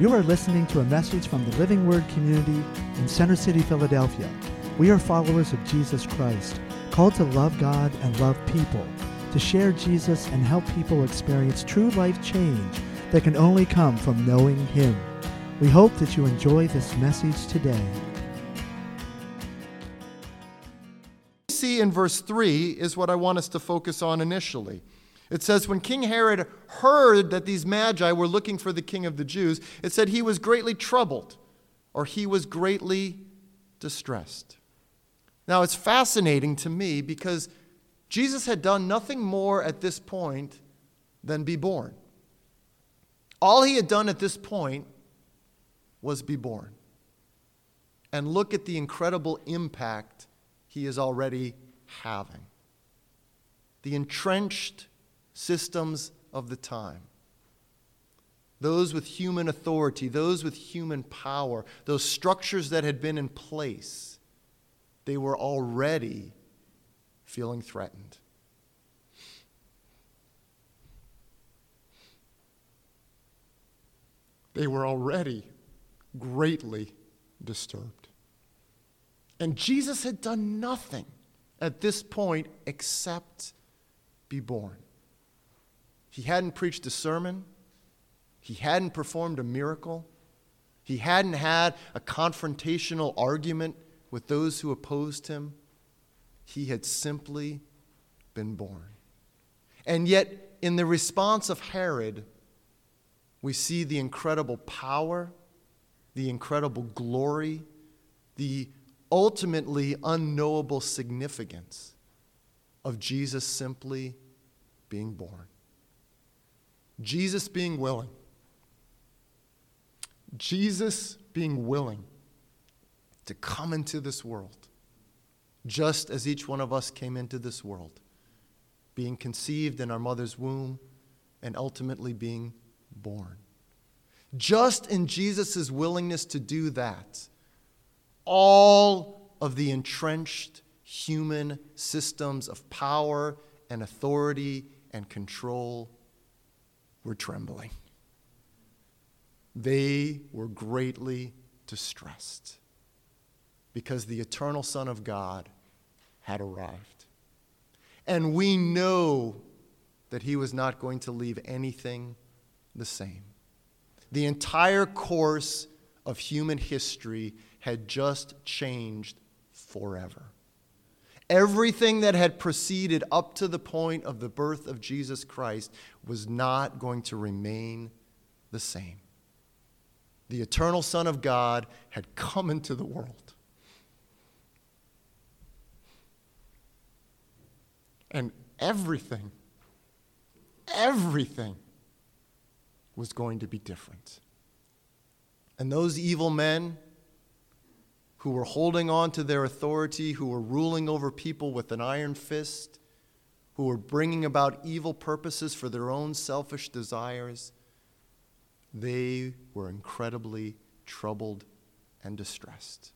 You are listening to a message from the Living Word community in Center City, Philadelphia. We are followers of Jesus Christ, called to love God and love people, to share Jesus and help people experience true life change that can only come from knowing Him. We hope that you enjoy this message today. see in verse 3 is what I want us to focus on initially. It says, When King Herod heard that these magi were looking for the king of the Jews, it said he was greatly troubled or he was greatly distressed. Now, it's fascinating to me because Jesus had done nothing more at this point than be born. All he had done at this point was be born. And look at the incredible impact he is already having. The entrenched systems of the time, those with human authority, those with human power, those structures that had been in place, they were already feeling threatened. They were already greatly disturbed. And Jesus had done nothing at this point except be born. He hadn't preached a sermon, he hadn't performed a miracle, he hadn't had a confrontational argument with those who opposed him. He had simply been born. And yet, in the response of Herod, we see the incredible power, the incredible glory, the ultimately unknowable significance of Jesus simply being born. Jesus being willing. Jesus being willing to come into this world, just as each one of us came into this world, being conceived in our mother's womb and ultimately being born. Just in Jesus' willingness to do that, all of the entrenched human systems of power and authority and control were trembling. They were greatly distressed because the eternal Son of God had arrived. And we know that he was not going to leave anything the same. The entire course of human history had just changed forever. Everything that had proceeded up to the point of the birth of Jesus Christ was not going to remain the same. The eternal Son of God had come into the world. And everything, everything was going to be different. And those evil men who were holding on to their authority, who were ruling over people with an iron fist, who were bringing about evil purposes for their own selfish desires, they were incredibly troubled and distressed.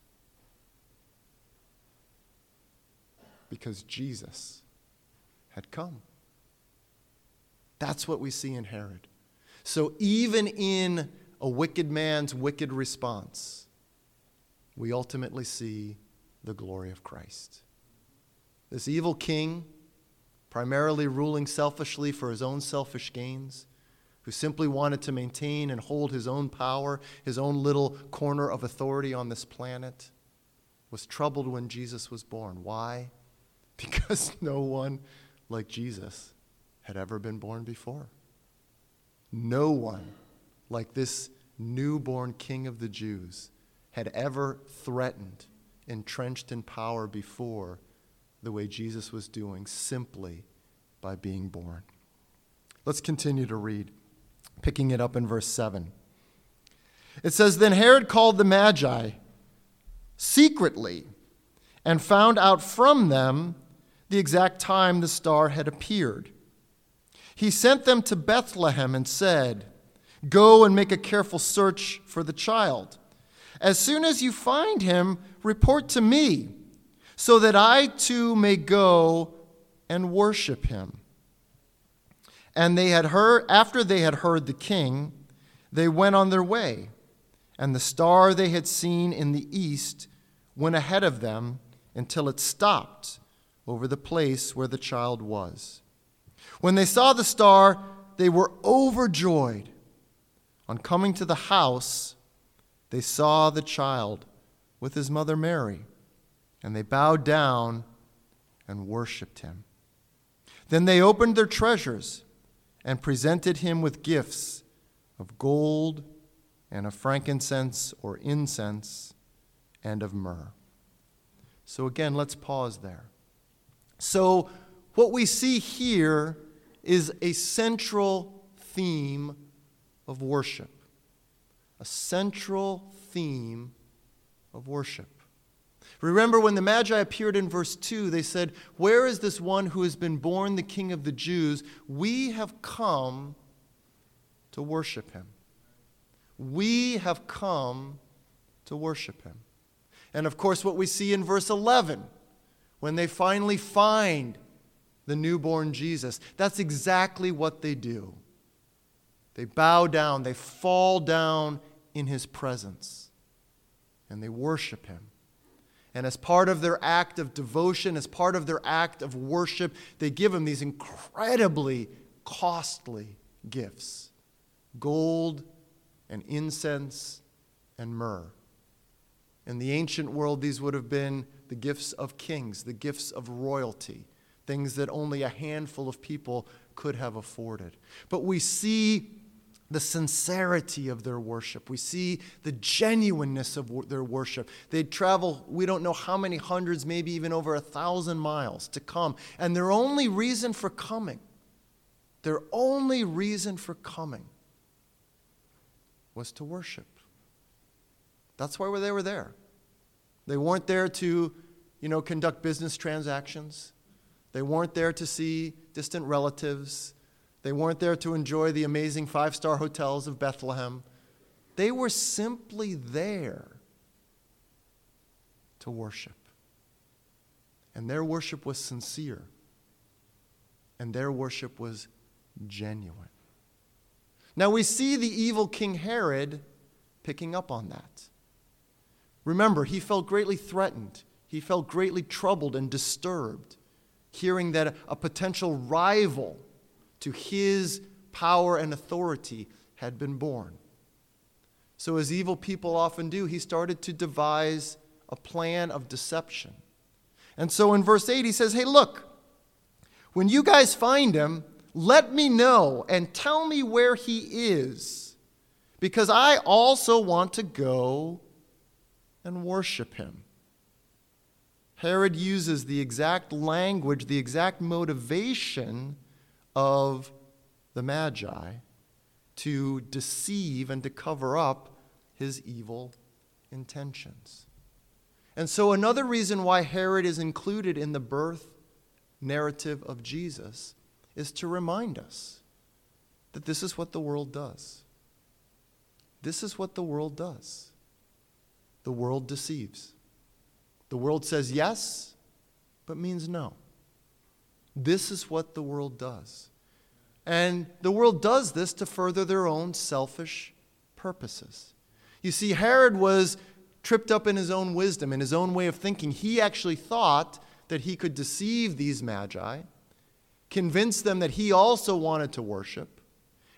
Because Jesus had come. That's what we see in Herod. So, even in a wicked man's wicked response, we ultimately see the glory of Christ. This evil king, primarily ruling selfishly for his own selfish gains, who simply wanted to maintain and hold his own power, his own little corner of authority on this planet, was troubled when Jesus was born. Why? Because no one like Jesus had ever been born before. No one like this newborn king of the Jews had ever threatened, entrenched in power before the way Jesus was doing simply by being born. Let's continue to read, picking it up in verse 7. It says Then Herod called the Magi secretly and found out from them the exact time the star had appeared. He sent them to Bethlehem and said, Go and make a careful search for the child. As soon as you find him, report to me, so that I too may go and worship him. And they had heard, after they had heard the king, they went on their way, and the star they had seen in the east went ahead of them until it stopped over the place where the child was. When they saw the star, they were overjoyed. On coming to the house, they saw the child with his mother Mary, and they bowed down and worshiped him. Then they opened their treasures and presented him with gifts of gold and of frankincense or incense and of myrrh. So, again, let's pause there. So, what we see here is a central theme of worship. A central theme of worship. Remember when the Magi appeared in verse 2, they said, Where is this one who has been born the King of the Jews? We have come to worship him. We have come to worship him. And of course, what we see in verse 11, when they finally find the newborn Jesus, that's exactly what they do. They bow down, they fall down in his presence, and they worship him. And as part of their act of devotion, as part of their act of worship, they give him these incredibly costly gifts gold and incense and myrrh. In the ancient world, these would have been the gifts of kings, the gifts of royalty, things that only a handful of people could have afforded. But we see the sincerity of their worship. We see the genuineness of their worship. They'd travel, we don't know how many hundreds, maybe even over a thousand miles to come. And their only reason for coming, their only reason for coming was to worship. That's why they were there. They weren't there to, you know, conduct business transactions. They weren't there to see distant relatives. They weren't there to enjoy the amazing five star hotels of Bethlehem. They were simply there to worship. And their worship was sincere. And their worship was genuine. Now we see the evil King Herod picking up on that. Remember, he felt greatly threatened. He felt greatly troubled and disturbed, hearing that a potential rival to his power and authority had been born. So, as evil people often do, he started to devise a plan of deception. And so in verse 8, he says, Hey, look, when you guys find him, let me know and tell me where he is, because I also want to go and worship him. Herod uses the exact language, the exact motivation of the Magi to deceive and to cover up his evil intentions. And so, another reason why Herod is included in the birth narrative of Jesus is to remind us that this is what the world does. This is what the world does. The world deceives. The world says yes, but means no. This is what the world does. And the world does this to further their own selfish purposes. You see, Herod was tripped up in his own wisdom, in his own way of thinking. He actually thought that he could deceive these magi convince them that he also wanted to worship.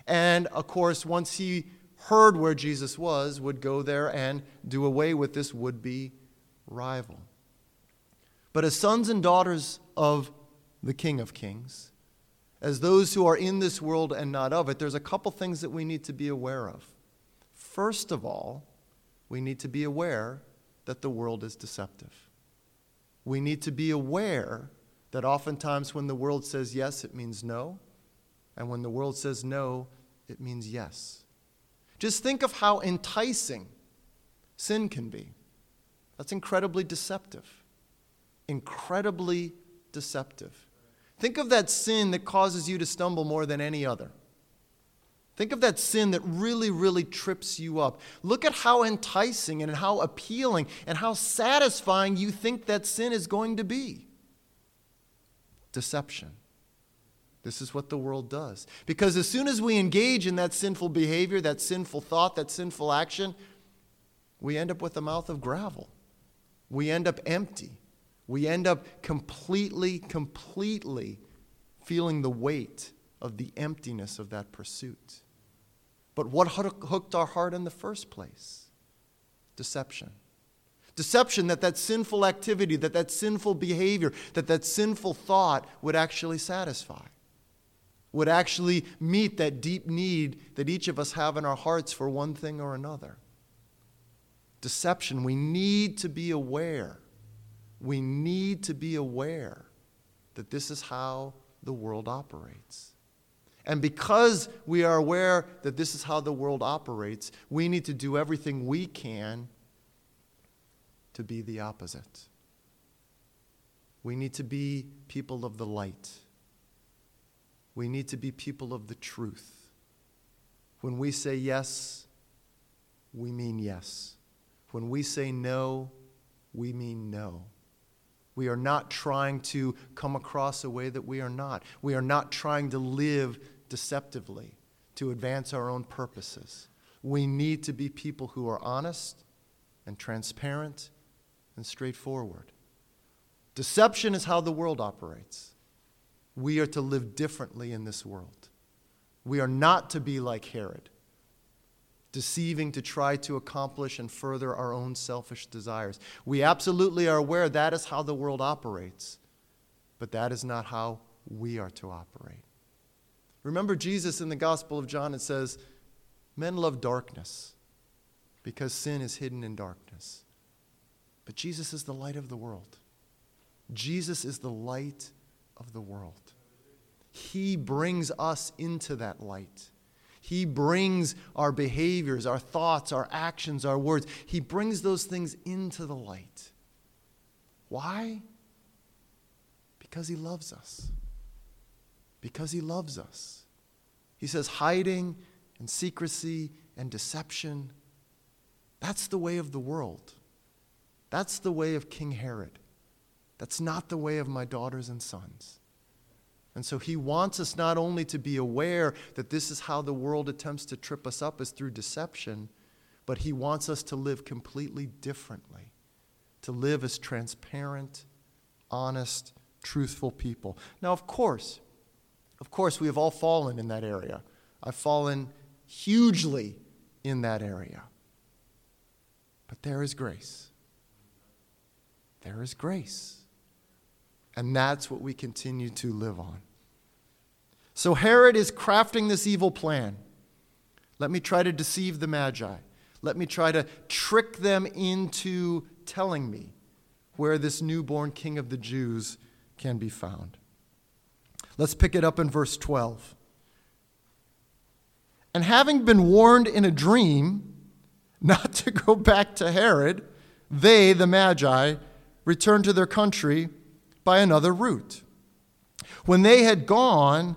And of course, once he heard where Jesus was, would go there and do away with this would be rival. But as sons and daughters of the King of Kings, as those who are in this world and not of it, there's a couple things that we need to be aware of. First of all, we need to be aware that the world is deceptive. We need to be aware that oftentimes when the world says yes, it means no. And when the world says no, it means yes. Just think of how enticing sin can be. That's incredibly deceptive. Incredibly deceptive. Think of that sin that causes you to stumble more than any other. Think of that sin that really, really trips you up. Look at how enticing and how appealing and how satisfying you think that sin is going to be deception. This is what the world does. Because as soon as we engage in that sinful behavior, that sinful thought, that sinful action, we end up with a mouth of gravel. We end up empty. We end up completely, completely feeling the weight of the emptiness of that pursuit. But what hooked our heart in the first place? Deception. Deception that that sinful activity, that that sinful behavior, that that sinful thought would actually satisfy would actually meet that deep need that each of us have in our hearts for one thing or another. Deception, we need to be aware. We need to be aware that this is how the world operates. And because we are aware that this is how the world operates, we need to do everything we can to be the opposite. We need to be people of the light. We need to be people of the truth. When we say yes, we mean yes. When we say no, we mean no. We are not trying to come across a way that we are not. We are not trying to live deceptively to advance our own purposes. We need to be people who are honest and transparent and straightforward. Deception is how the world operates we are to live differently in this world. We are not to be like Herod, deceiving to try to accomplish and further our own selfish desires. We absolutely are aware that is how the world operates, but that is not how we are to operate. Remember Jesus in the Gospel of John, it says, Men love darkness because sin is hidden in darkness. But Jesus is the light of the world. Jesus is the light of the world. He brings us into that light. He brings our behaviors, our thoughts, our actions, our words. He brings those things into the light. Why? Because He loves us. Because He loves us. He says hiding and secrecy and deception, that's the way of the world. That's the way of King Herod. That's not the way of my daughters and sons. And so he wants us not only to be aware that this is how the world attempts to trip us up is through deception, but he wants us to live completely differently, to live as transparent, honest, truthful people. Now, of course, of course, we have all fallen in that area. I've fallen hugely in that area. But there is grace. There is grace. And that's what we continue to live on. So Herod is crafting this evil plan. Let me try to deceive the Magi. Let me try to trick them into telling me where this newborn king of the Jews can be found. Let's pick it up in verse 12. And having been warned in a dream not to go back to Herod, they, the Magi, returned to their country by another route. When they had gone,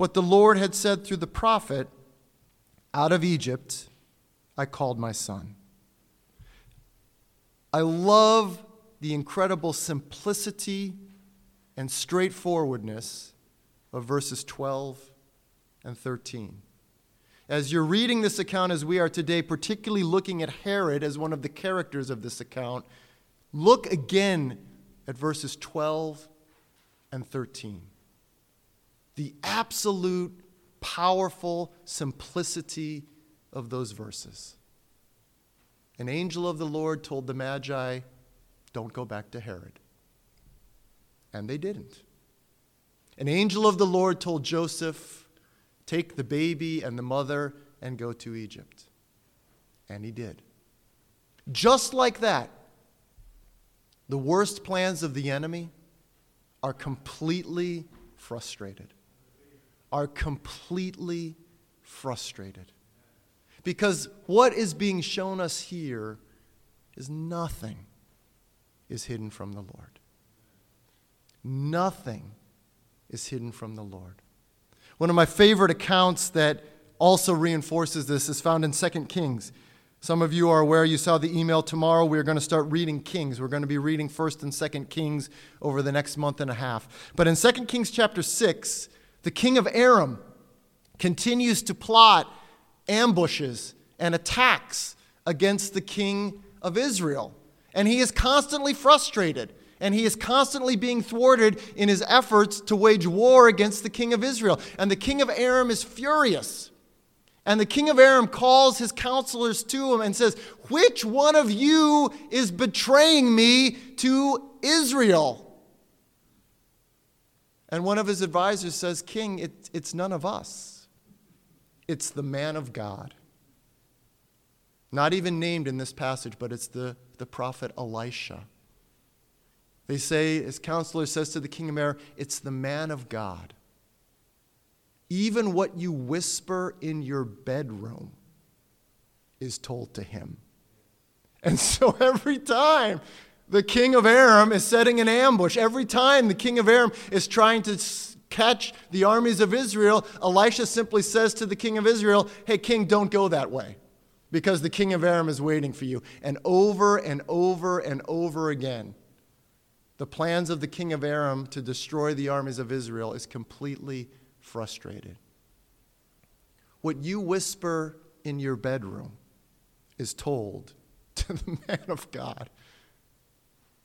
what the Lord had said through the prophet Out of Egypt I called my son. I love the incredible simplicity and straightforwardness of verses 12 and 13. As you're reading this account, as we are today, particularly looking at Herod as one of the characters of this account, look again at verses 12 and 13 the absolute powerful simplicity of those verses. An angel of the Lord told the Magi, Don't go back to Herod. And they didn't. An angel of the Lord told Joseph, Take the baby and the mother and go to Egypt. And he did. Just like that, the worst plans of the enemy are completely frustrated are completely frustrated. Because what is being shown us here is nothing is hidden from the Lord. Nothing is hidden from the Lord. One of my favorite accounts that also reinforces this is found in 2 Kings. Some of you are aware, you saw the email tomorrow. We're going to start reading Kings. We're going to be reading 1st and 2nd Kings over the next month and a half. But in 2 Kings chapter 6, the king of Aram continues to plot ambushes and attacks against the king of Israel. And he is constantly frustrated and he is constantly being thwarted in his efforts to wage war against the king of Israel. And the king of Aram is furious. And the king of Aram calls his counselors to him and says, Which one of you is betraying me to Israel? And one of his advisors says, King, it, it's none of us, it's the man of God. Not even named in this passage, but it's the, the prophet Elisha. They say, his counselor says to the king of Aram, it's the man of God. Even what you whisper in your bedroom is told to him. And so every time the king of Aram is setting an ambush, every time the king of Aram is trying to catch the armies of Israel, Elisha simply says to the king of Israel, Hey, king, don't go that way because the king of Aram is waiting for you. And over and over and over again, the plans of the king of Aram to destroy the armies of Israel is completely frustrated. What you whisper in your bedroom is told to the man of God.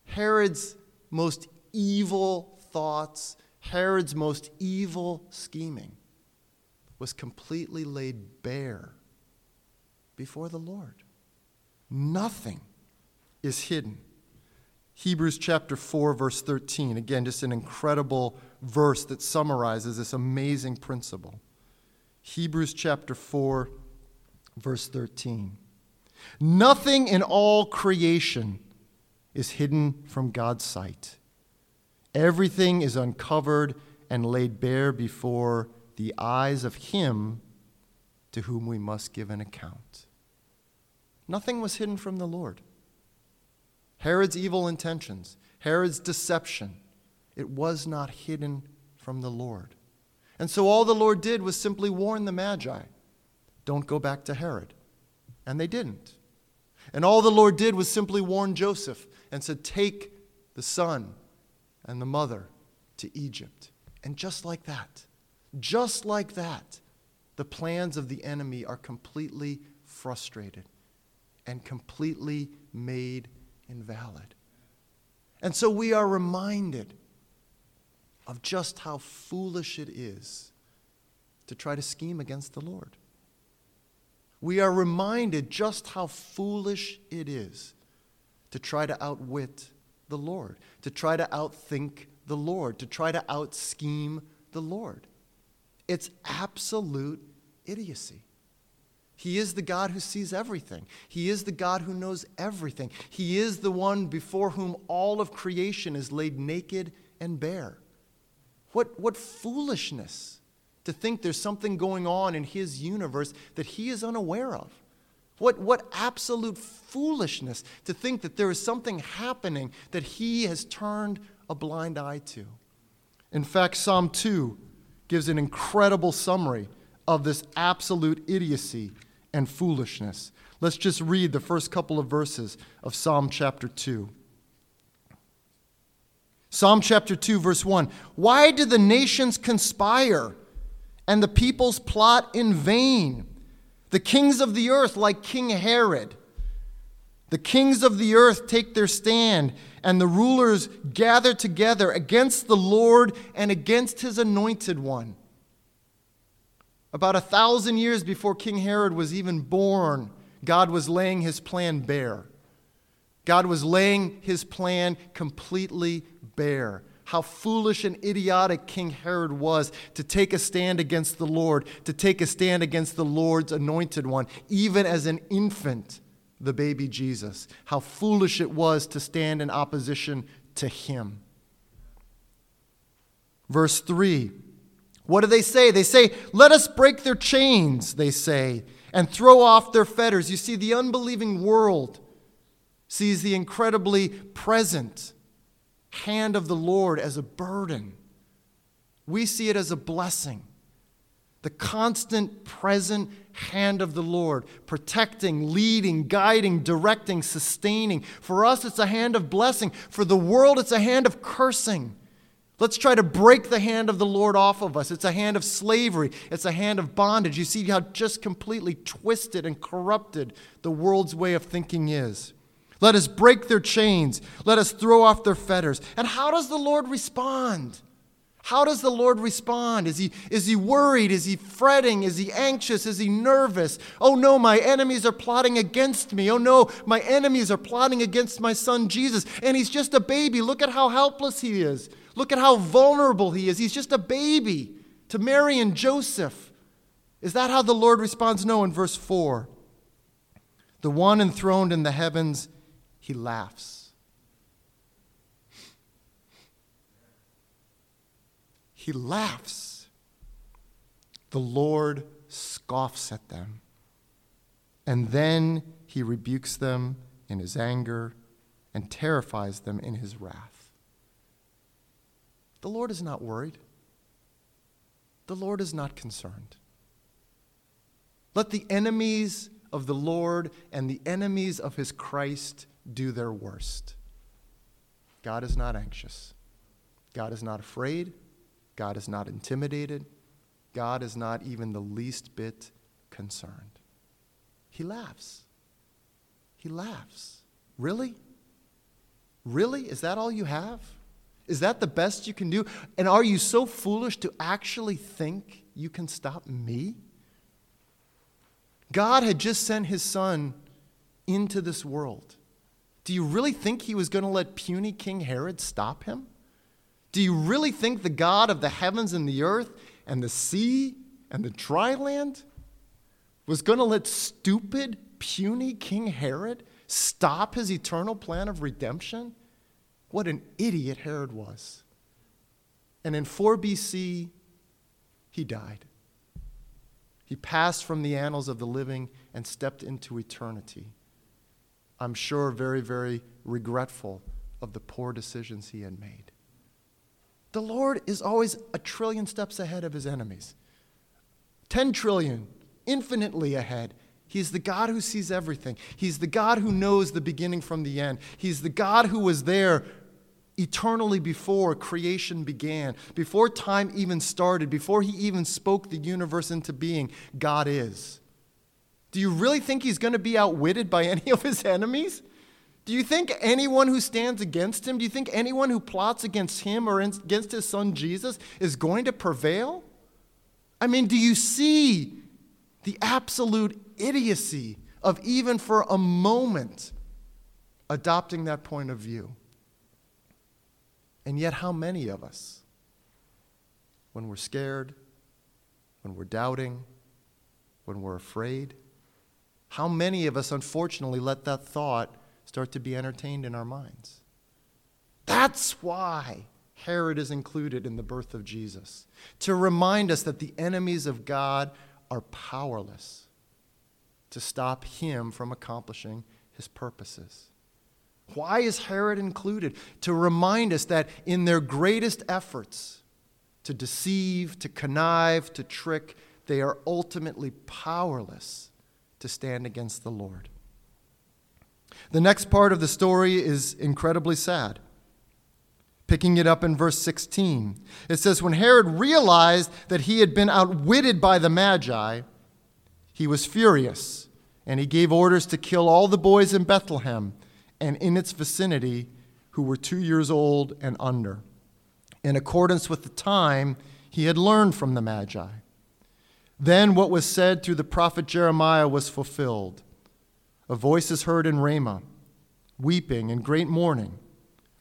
Herod's most evil thoughts, Herod's most evil scheming was completely laid bare before the Lord. Nothing is hidden. Hebrews chapter 4, verse 13. Again, just an incredible verse that summarizes this amazing principle. Hebrews chapter 4, verse 13. Nothing in all creation is hidden from God's sight. Everything is uncovered and laid bare before the eyes of Him to whom we must give an account. Nothing was hidden from the Lord. Herod's evil intentions, Herod's deception, it was not hidden from the Lord. And so all the Lord did was simply warn the Magi don't go back to Herod. And they didn't. And all the Lord did was simply warn Joseph and said, Take the son and the mother to Egypt. And just like that, just like that, the plans of the enemy are completely frustrated and completely made invalid. And so we are reminded of just how foolish it is to try to scheme against the Lord. We are reminded just how foolish it is to try to outwit the Lord, to try to outthink the Lord, to try to outscheme the Lord. It's absolute idiocy. He is the God who sees everything. He is the God who knows everything. He is the one before whom all of creation is laid naked and bare. What, what foolishness to think there's something going on in His universe that He is unaware of. What, what absolute foolishness to think that there is something happening that He has turned a blind eye to. In fact, Psalm 2 gives an incredible summary of this absolute idiocy and foolishness. Let's just read the first couple of verses of Psalm chapter 2. Psalm chapter 2, verse 1 Why do the nations conspire and the peoples plot in vain? The kings of the earth, like King Herod, the kings of the earth take their stand, and the rulers gather together against the Lord and against his anointed one. About a thousand years before King Herod was even born, God was laying his plan bare. God was laying his plan completely bare. How foolish and idiotic King Herod was to take a stand against the Lord, to take a stand against the Lord's anointed one, even as an infant, the baby Jesus. How foolish it was to stand in opposition to him. Verse 3 What do they say? They say, Let us break their chains, they say, and throw off their fetters. You see, the unbelieving world sees the incredibly present hand of the Lord as a burden. We see it as a blessing. The constant, present hand of the Lord, protecting, leading, guiding, directing, sustaining. For us, it's a hand of blessing. For the world, it's a hand of cursing. Let's try to break the hand of the Lord off of us. It's a hand of slavery, it's a hand of bondage. You see how just completely twisted and corrupted the world's way of thinking is. Let us break their chains. Let us throw off their fetters. And how does the Lord respond? How does the Lord respond? Is he, is he worried? Is he fretting? Is he anxious? Is he nervous? Oh no, my enemies are plotting against me. Oh no, my enemies are plotting against my son Jesus. And he's just a baby. Look at how helpless he is. Look at how vulnerable he is. He's just a baby to Mary and Joseph. Is that how the Lord responds? No, in verse 4. The one enthroned in the heavens, he laughs. He laughs. The Lord scoffs at them. And then he rebukes them in his anger and terrifies them in his wrath. The Lord is not worried. The Lord is not concerned. Let the enemies of the Lord and the enemies of his Christ do their worst. God is not anxious. God is not afraid. God is not intimidated. God is not even the least bit concerned. He laughs. He laughs. Really? Really? Is that all you have? Is that the best you can do? And are you so foolish to actually think you can stop me? God had just sent his son into this world. Do you really think he was going to let puny King Herod stop him? Do you really think the God of the heavens and the earth and the sea and the dry land was going to let stupid, puny King Herod stop his eternal plan of redemption? What an idiot Herod was. And in 4 BC, he died. He passed from the annals of the living and stepped into eternity. I'm sure very, very regretful of the poor decisions he had made. The Lord is always a trillion steps ahead of his enemies. 10 trillion, infinitely ahead. He's the God who sees everything. He's the God who knows the beginning from the end. He's the God who was there eternally before creation began, before time even started, before he even spoke the universe into being. God is. Do you really think he's going to be outwitted by any of his enemies? Do you think anyone who stands against him, do you think anyone who plots against him or against his son Jesus is going to prevail? I mean, do you see the absolute idiocy of even for a moment adopting that point of view? And yet, how many of us, when we're scared, when we're doubting, when we're afraid, how many of us, unfortunately, let that thought start to be entertained in our minds. That's why Herod is included in the birth of Jesus, to remind us that the enemies of God are powerless to stop him from accomplishing his purposes. Why is Herod included? To remind us that in their greatest efforts to deceive, to connive, to trick, they are ultimately powerless to stand against the Lord. The next part of the story is incredibly sad. Picking it up in verse 16, it says, When Herod realized that he had been outwitted by the Magi, he was furious, and he gave orders to kill all the boys in Bethlehem and in its vicinity who were two years old and under, in accordance with the time he had learned from the Magi. Then what was said through the prophet Jeremiah was fulfilled. A voice is heard in Ramah, weeping and great mourning,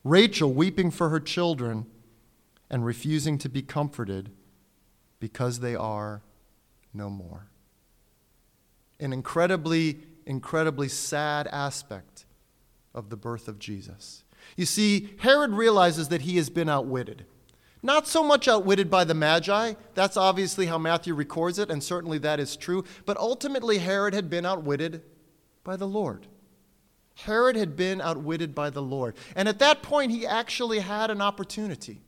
Rachel weeping for her children and refusing to be comforted because they are no more. An incredibly, incredibly sad aspect of the birth of Jesus. You see, Herod realizes that he has been outwitted. Not so much outwitted by the Magi. That's obviously how Matthew records it, and certainly that is true. But ultimately, Herod had been outwitted by the Lord. Herod had been outwitted by the Lord. And at that point, he actually had an opportunity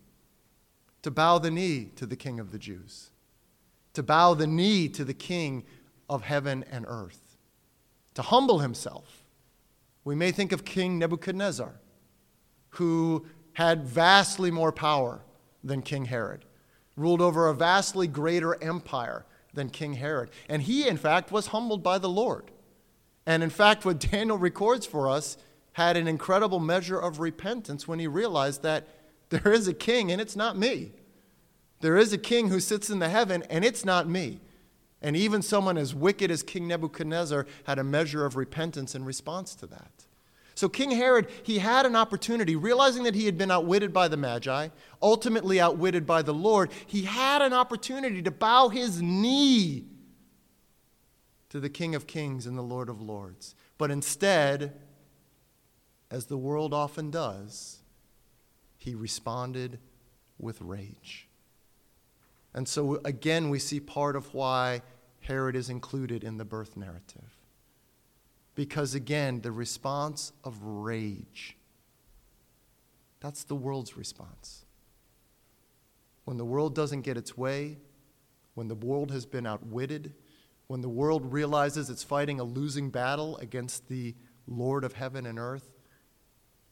to bow the knee to the King of the Jews, to bow the knee to the King of heaven and earth, to humble himself. We may think of King Nebuchadnezzar, who had vastly more power than King Herod, ruled over a vastly greater empire than King Herod. And he, in fact, was humbled by the Lord. And in fact, what Daniel records for us had an incredible measure of repentance when he realized that there is a king and it's not me. There is a king who sits in the heaven and it's not me. And even someone as wicked as King Nebuchadnezzar had a measure of repentance in response to that. So, King Herod, he had an opportunity, realizing that he had been outwitted by the Magi, ultimately outwitted by the Lord, he had an opportunity to bow his knee to the King of Kings and the Lord of Lords. But instead, as the world often does, he responded with rage. And so, again, we see part of why Herod is included in the birth narrative. Because, again, the response of rage, that's the world's response. When the world doesn't get its way, when the world has been outwitted, when the world realizes it's fighting a losing battle against the Lord of heaven and earth,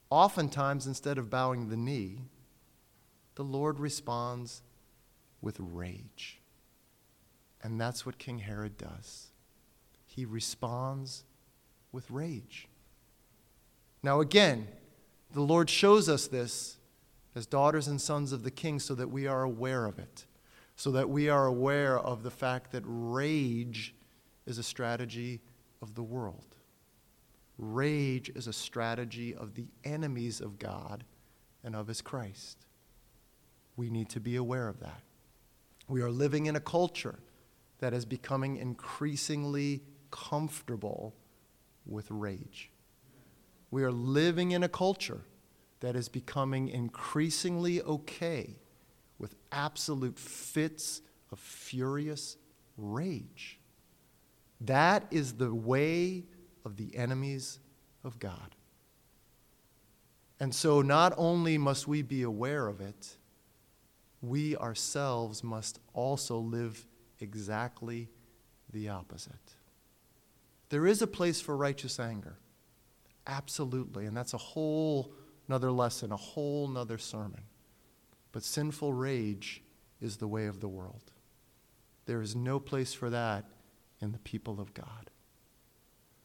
oftentimes instead of bowing the knee, the Lord responds with rage. And that's what King Herod does. He responds with rage. Now, again, the Lord shows us this as daughters and sons of the king so that we are aware of it so that we are aware of the fact that rage is a strategy of the world. Rage is a strategy of the enemies of God and of his Christ. We need to be aware of that. We are living in a culture that is becoming increasingly comfortable with rage. We are living in a culture that is becoming increasingly okay with absolute fits of furious rage. That is the way of the enemies of God. And so, not only must we be aware of it, we ourselves must also live exactly the opposite. There is a place for righteous anger. Absolutely. And that's a whole another lesson, a whole nother sermon. But sinful rage is the way of the world. There is no place for that in the people of God.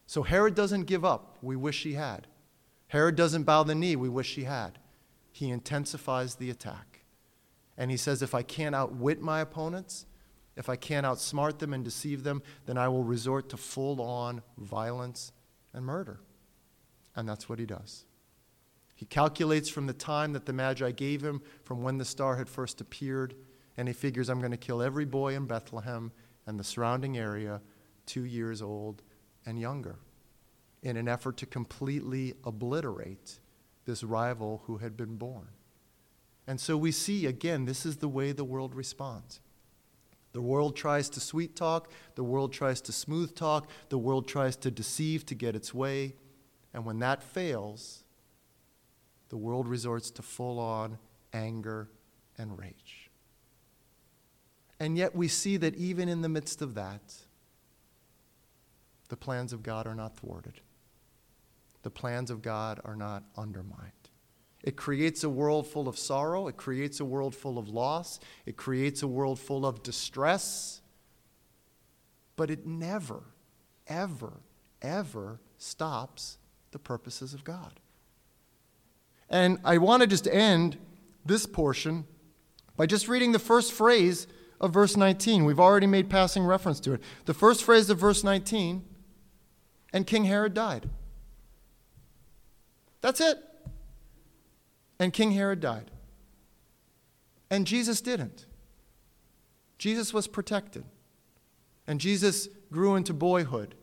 So Herod doesn't give up. We wish he had. Herod doesn't bow the knee. We wish he had. He intensifies the attack. And he says, if I can't outwit my opponents, if I can't outsmart them and deceive them, then I will resort to full on violence and murder. And that's what he does. He calculates from the time that the Magi gave him, from when the star had first appeared, and he figures, I'm going to kill every boy in Bethlehem and the surrounding area, two years old and younger, in an effort to completely obliterate this rival who had been born. And so we see, again, this is the way the world responds. The world tries to sweet talk, the world tries to smooth talk, the world tries to deceive to get its way. And when that fails, the world resorts to full on anger and rage. And yet we see that even in the midst of that, the plans of God are not thwarted. The plans of God are not undermined. It creates a world full of sorrow. It creates a world full of loss. It creates a world full of distress. But it never, ever, ever stops the purposes of God. And I want to just end this portion by just reading the first phrase of verse 19. We've already made passing reference to it. The first phrase of verse 19 and King Herod died. That's it. And King Herod died. And Jesus didn't. Jesus was protected. And Jesus grew into boyhood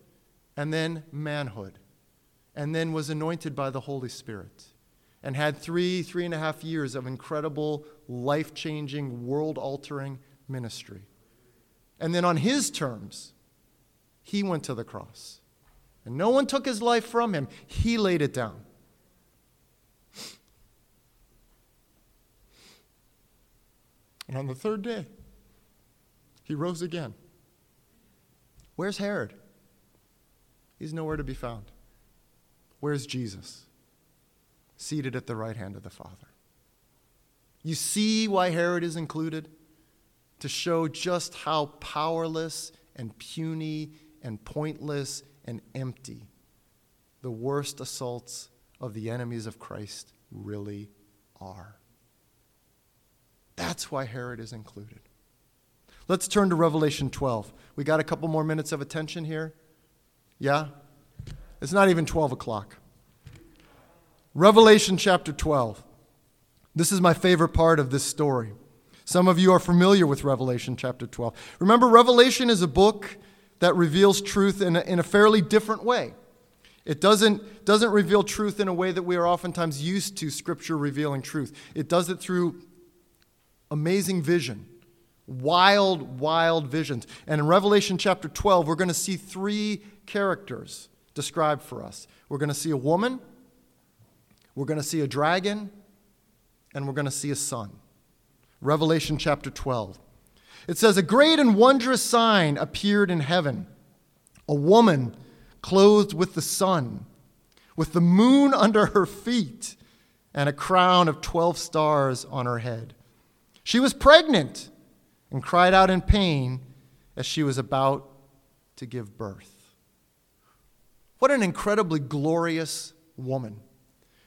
and then manhood and then was anointed by the Holy Spirit and had three, three and a half years of incredible, life changing, world altering ministry. And then on his terms, he went to the cross. And no one took his life from him, he laid it down. And on the third day, he rose again. Where's Herod? He's nowhere to be found. Where's Jesus? Seated at the right hand of the Father. You see why Herod is included? To show just how powerless and puny and pointless and empty the worst assaults of the enemies of Christ really are. That's why Herod is included. Let's turn to Revelation 12. We got a couple more minutes of attention here. Yeah? It's not even 12 o'clock. Revelation chapter 12. This is my favorite part of this story. Some of you are familiar with Revelation chapter 12. Remember, Revelation is a book that reveals truth in a, in a fairly different way. It doesn't, doesn't reveal truth in a way that we are oftentimes used to Scripture revealing truth. It does it through amazing vision, wild, wild visions. And in Revelation chapter 12, we're going to see three characters described for us. We're going to see a woman, we're going to see a dragon, and we're going to see a son. Revelation chapter 12. It says, A great and wondrous sign appeared in heaven a woman clothed with the sun, with the moon under her feet, and a crown of 12 stars on her head. She was pregnant and cried out in pain as she was about to give birth. What an incredibly glorious woman.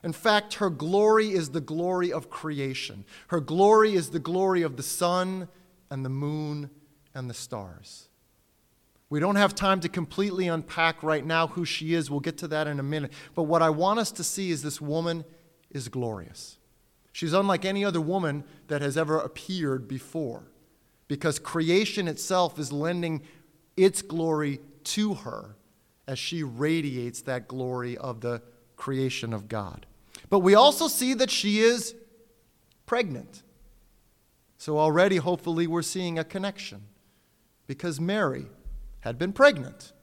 In fact, her glory is the glory of creation. Her glory is the glory of the sun and the moon and the stars. We don't have time to completely unpack right now who she is. We'll get to that in a minute. But what I want us to see is this woman is glorious. She's unlike any other woman that has ever appeared before because creation itself is lending its glory to her as she radiates that glory of the creation of God. But we also see that she is pregnant. So already, hopefully, we're seeing a connection because Mary had been pregnant.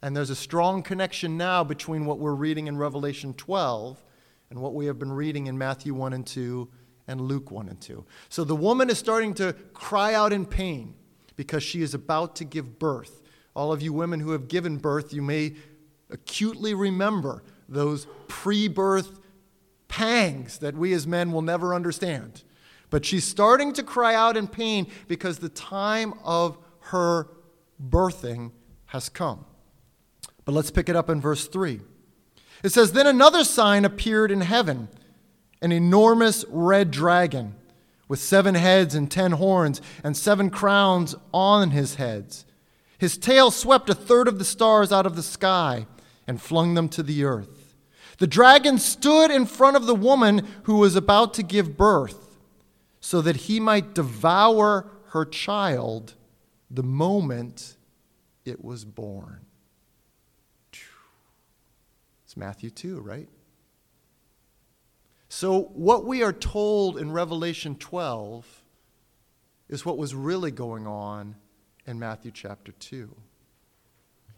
And there's a strong connection now between what we're reading in Revelation 12 and what we have been reading in Matthew 1 and 2 and Luke 1 and 2. So the woman is starting to cry out in pain because she is about to give birth. All of you women who have given birth, you may acutely remember those pre birth pangs that we as men will never understand. But she's starting to cry out in pain because the time of her birthing has come. But let's pick it up in verse 3. It says, Then another sign appeared in heaven an enormous red dragon with seven heads and ten horns and seven crowns on his heads. His tail swept a third of the stars out of the sky and flung them to the earth. The dragon stood in front of the woman who was about to give birth so that he might devour her child the moment it was born. It's Matthew 2, right? So, what we are told in Revelation 12 is what was really going on in Matthew chapter 2.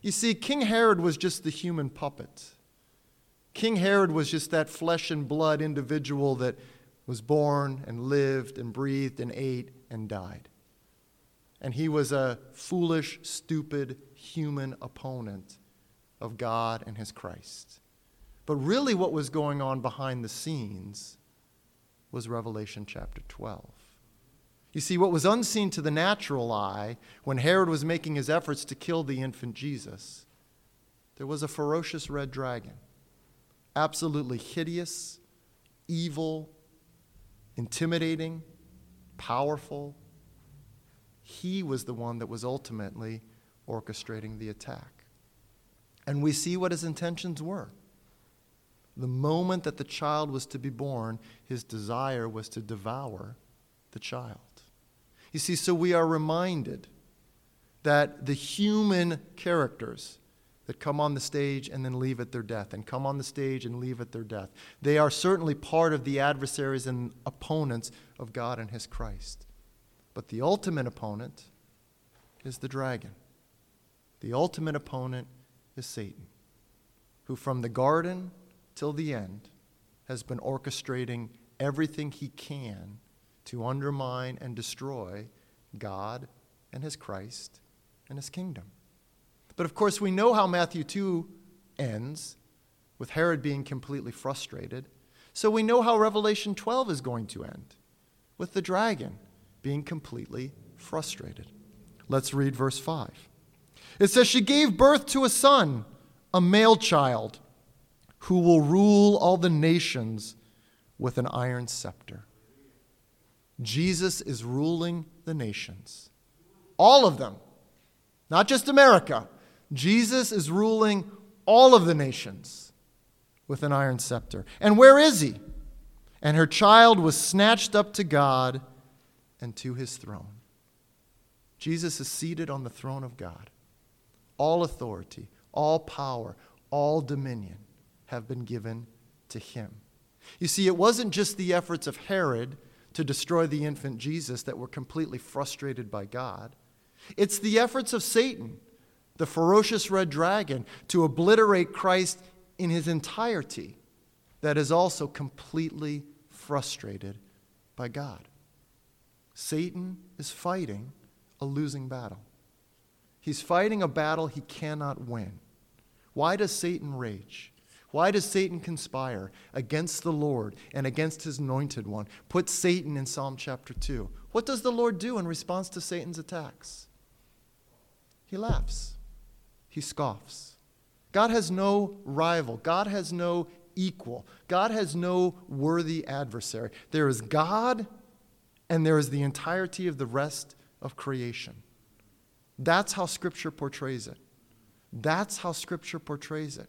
You see, King Herod was just the human puppet. King Herod was just that flesh and blood individual that was born and lived and breathed and ate and died. And he was a foolish, stupid human opponent of God and his Christ. But really, what was going on behind the scenes was Revelation chapter 12. You see, what was unseen to the natural eye when Herod was making his efforts to kill the infant Jesus, there was a ferocious red dragon, absolutely hideous, evil, intimidating, powerful. He was the one that was ultimately orchestrating the attack. And we see what his intentions were. The moment that the child was to be born, his desire was to devour the child. You see, so we are reminded that the human characters that come on the stage and then leave at their death, and come on the stage and leave at their death. They are certainly part of the adversaries and opponents of God and His Christ. But the ultimate opponent is the dragon. The ultimate opponent is Satan, who from the garden till the end has been orchestrating everything he can to undermine and destroy God and His Christ and His kingdom. But of course, we know how Matthew 2 ends, with Herod being completely frustrated. So we know how Revelation 12 is going to end, with the dragon being completely frustrated. Let's read verse 5. It says, She gave birth to a son, a male child, who will rule all the nations with an iron scepter. Jesus is ruling the nations, all of them, not just America, Jesus is ruling all of the nations with an iron scepter. And where is he? And her child was snatched up to God and to his throne. Jesus is seated on the throne of God. All authority, all power, all dominion have been given to him. You see, it wasn't just the efforts of Herod to destroy the infant Jesus that were completely frustrated by God, it's the efforts of Satan the ferocious red dragon, to obliterate Christ in his entirety, that is also completely frustrated by God. Satan is fighting a losing battle. He's fighting a battle he cannot win. Why does Satan rage? Why does Satan conspire against the Lord and against his anointed one? Put Satan in Psalm chapter 2. What does the Lord do in response to Satan's attacks? He laughs he scoffs. God has no rival, God has no equal, God has no worthy adversary. There is God, and there is the entirety of the rest of creation. That's how Scripture portrays it. That's how Scripture portrays it.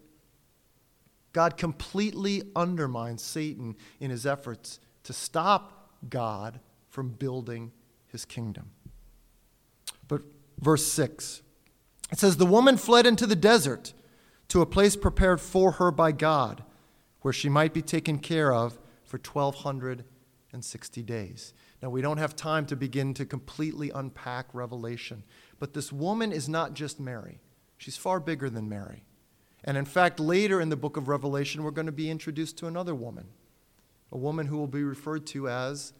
God completely undermines Satan in his efforts to stop God from building his kingdom. But verse 6 it says, The woman fled into the desert to a place prepared for her by God, where she might be taken care of for 1,260 days. Now, we don't have time to begin to completely unpack Revelation, but this woman is not just Mary, she's far bigger than Mary. And in fact, later in the book of Revelation, we're going to be introduced to another woman, a woman who will be referred to as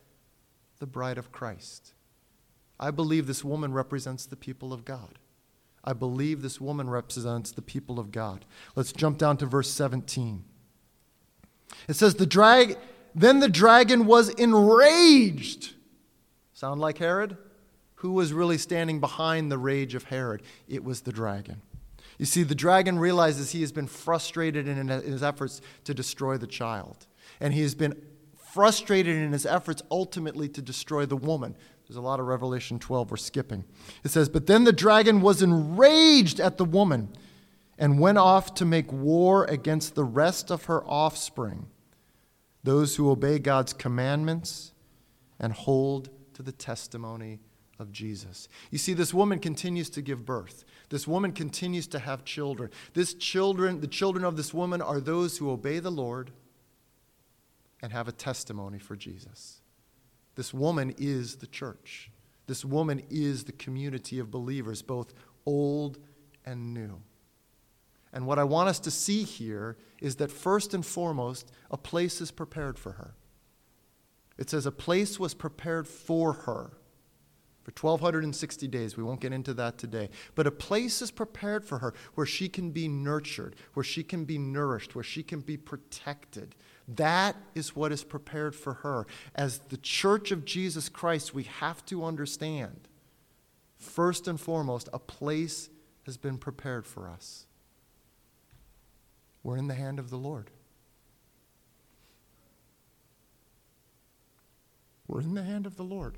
the bride of Christ. I believe this woman represents the people of God. I believe this woman represents the people of God. Let's jump down to verse 17. It says, the drag, Then the dragon was enraged. Sound like Herod? Who was really standing behind the rage of Herod? It was the dragon. You see, the dragon realizes he has been frustrated in his efforts to destroy the child. And he has been frustrated in his efforts ultimately to destroy the woman. There's a lot of Revelation 12 we're skipping. It says, But then the dragon was enraged at the woman and went off to make war against the rest of her offspring, those who obey God's commandments and hold to the testimony of Jesus. You see, this woman continues to give birth. This woman continues to have children. This children, the children of this woman are those who obey the Lord and have a testimony for Jesus. This woman is the church. This woman is the community of believers, both old and new. And what I want us to see here is that first and foremost, a place is prepared for her. It says a place was prepared for her for 1,260 days. We won't get into that today. But a place is prepared for her where she can be nurtured, where she can be nourished, where she can be protected, that is what is prepared for her. As the church of Jesus Christ, we have to understand first and foremost, a place has been prepared for us. We're in the hand of the Lord. We're in the hand of the Lord.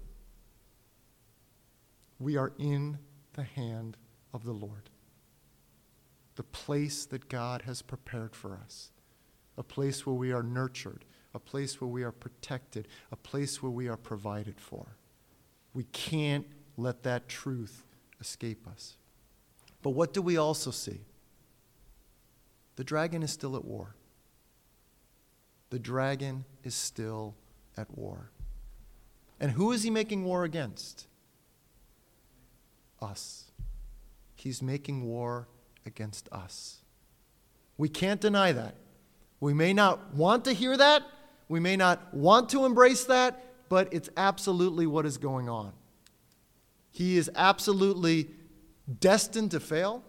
We are in the hand of the Lord. The place that God has prepared for us a place where we are nurtured, a place where we are protected, a place where we are provided for. We can't let that truth escape us. But what do we also see? the dragon is still at war. The dragon is still at war. And who is he making war against? Us. He's making war against us. We can't deny that. We may not want to hear that, we may not want to embrace that, but it's absolutely what is going on. He is absolutely destined to fail.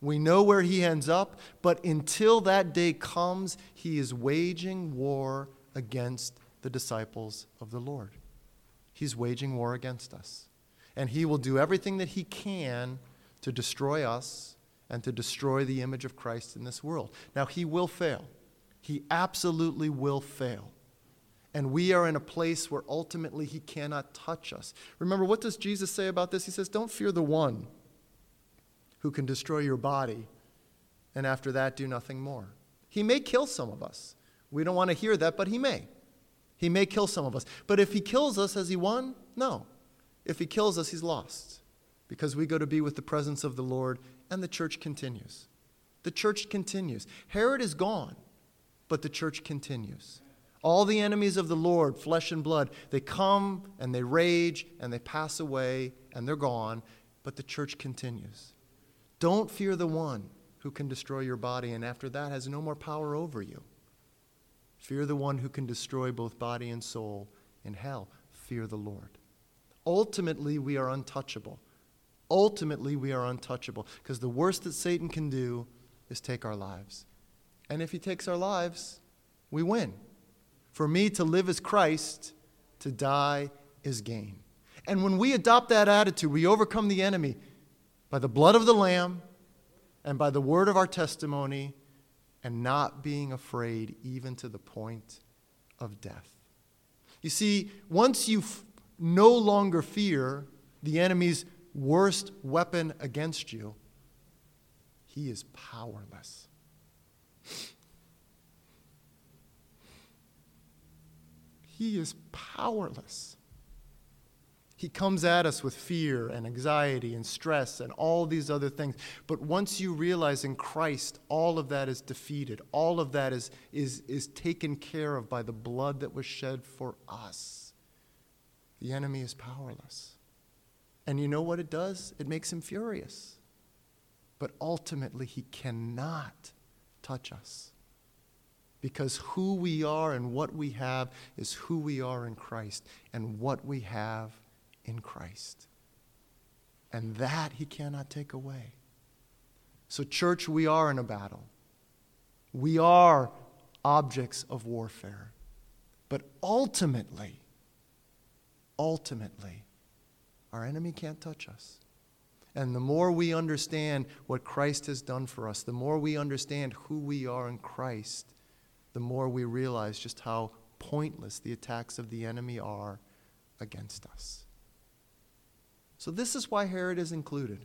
We know where he ends up, but until that day comes, he is waging war against the disciples of the Lord. He's waging war against us. And he will do everything that he can to destroy us and to destroy the image of Christ in this world. Now, he will fail. He absolutely will fail. And we are in a place where ultimately he cannot touch us. Remember, what does Jesus say about this? He says, Don't fear the one who can destroy your body, and after that, do nothing more. He may kill some of us. We don't want to hear that, but he may. He may kill some of us. But if he kills us, has he won? No. If he kills us, he's lost because we go to be with the presence of the Lord, and the church continues. The church continues. Herod is gone, but the church continues. All the enemies of the Lord, flesh and blood, they come and they rage and they pass away and they're gone, but the church continues. Don't fear the one who can destroy your body and after that has no more power over you. Fear the one who can destroy both body and soul in hell. Fear the Lord. Ultimately, we are untouchable. Ultimately, we are untouchable because the worst that Satan can do is take our lives. And if he takes our lives, we win. For me to live as Christ, to die is gain. And when we adopt that attitude, we overcome the enemy by the blood of the Lamb and by the word of our testimony and not being afraid even to the point of death. You see, once you f- no longer fear the enemy's worst weapon against you, he is powerless. He is powerless. He comes at us with fear and anxiety and stress and all these other things. But once you realize in Christ, all of that is defeated, all of that is, is, is taken care of by the blood that was shed for us, the enemy is powerless. And you know what it does? It makes him furious. But ultimately, he cannot touch us because who we are and what we have is who we are in Christ and what we have in Christ. And that he cannot take away. So, church, we are in a battle. We are objects of warfare. But ultimately, ultimately, our enemy can't touch us. And the more we understand what Christ has done for us, the more we understand who we are in Christ, the more we realize just how pointless the attacks of the enemy are against us. So, this is why Herod is included.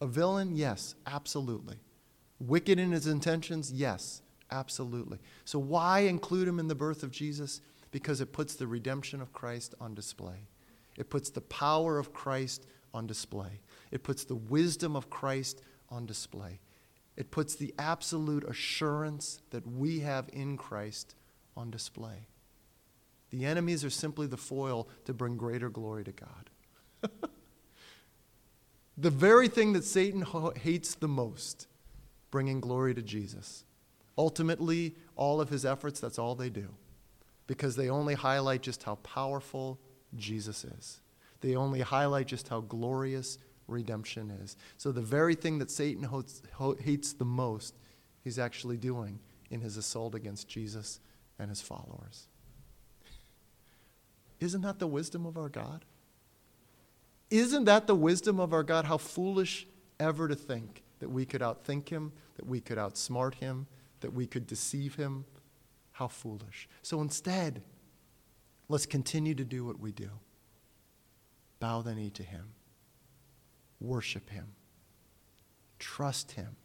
A villain? Yes, absolutely. Wicked in his intentions? Yes, absolutely. So, why include him in the birth of Jesus? Because it puts the redemption of Christ on display, it puts the power of Christ on display, it puts the wisdom of Christ on display. It puts the absolute assurance that we have in Christ on display. The enemies are simply the foil to bring greater glory to God. the very thing that Satan hates the most, bringing glory to Jesus. Ultimately, all of his efforts, that's all they do. Because they only highlight just how powerful Jesus is. They only highlight just how glorious redemption is. So, the very thing that Satan hates the most, he's actually doing in his assault against Jesus and his followers. Isn't that the wisdom of our God? Isn't that the wisdom of our God? How foolish ever to think that we could outthink him, that we could outsmart him, that we could deceive him. How foolish. So instead, let's continue to do what we do bow the knee to him worship Him, trust Him,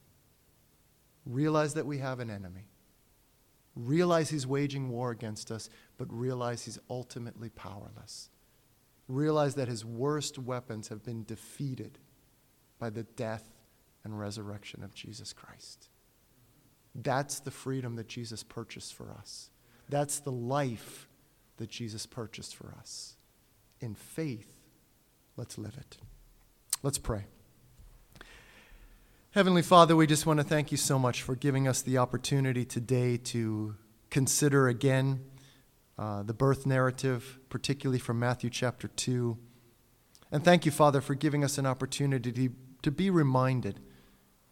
realize that we have an enemy, realize He's waging war against us, but realize He's ultimately powerless. Realize that His worst weapons have been defeated by the death and resurrection of Jesus Christ. That's the freedom that Jesus purchased for us. That's the life that Jesus purchased for us. In faith, let's live it. Let's pray. Heavenly Father, we just want to thank you so much for giving us the opportunity today to consider again uh, the birth narrative, particularly from Matthew chapter 2. And thank you, Father, for giving us an opportunity to, to be reminded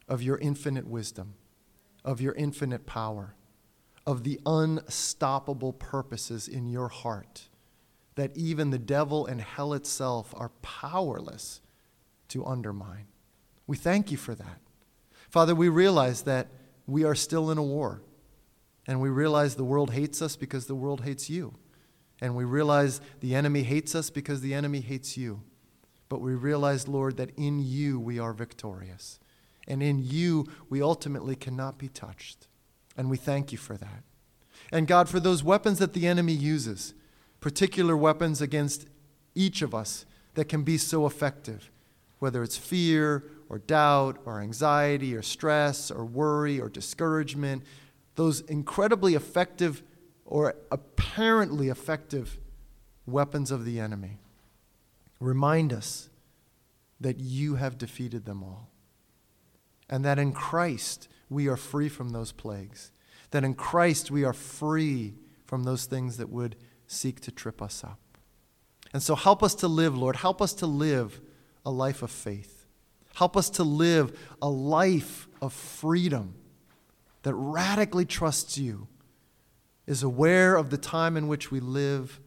of your infinite wisdom, of your infinite power, of the unstoppable purposes in your heart that even the devil and hell itself are powerless to undermine. We thank you for that. Father, we realize that we are still in a war. And we realize the world hates us because the world hates you. And we realize the enemy hates us because the enemy hates you. But we realize, Lord, that in you we are victorious. And in you we ultimately cannot be touched. And we thank you for that. And God, for those weapons that the enemy uses, particular weapons against each of us that can be so effective, whether it's fear or doubt or anxiety or stress or worry or discouragement, those incredibly effective or apparently effective weapons of the enemy. Remind us that you have defeated them all. And that in Christ we are free from those plagues. That in Christ we are free from those things that would seek to trip us up. And so help us to live, Lord. Help us to live a life of faith. Help us to live a life of freedom that radically trusts you, is aware of the time in which we live,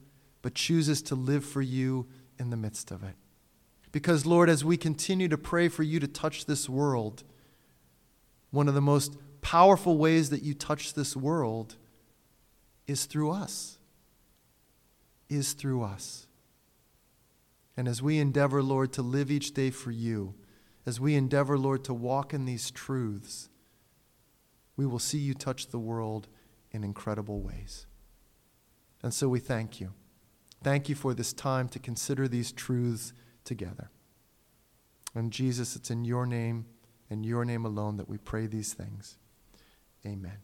but chooses to live for you in the midst of it. Because, Lord, as we continue to pray for you to touch this world, one of the most powerful ways that you touch this world is through us. Is through us. And as we endeavor, Lord, to live each day for you, as we endeavor, Lord, to walk in these truths, we will see you touch the world in incredible ways. And so we thank you. Thank you for this time to consider these truths together. And Jesus, it's in your name and your name alone that we pray these things. Amen.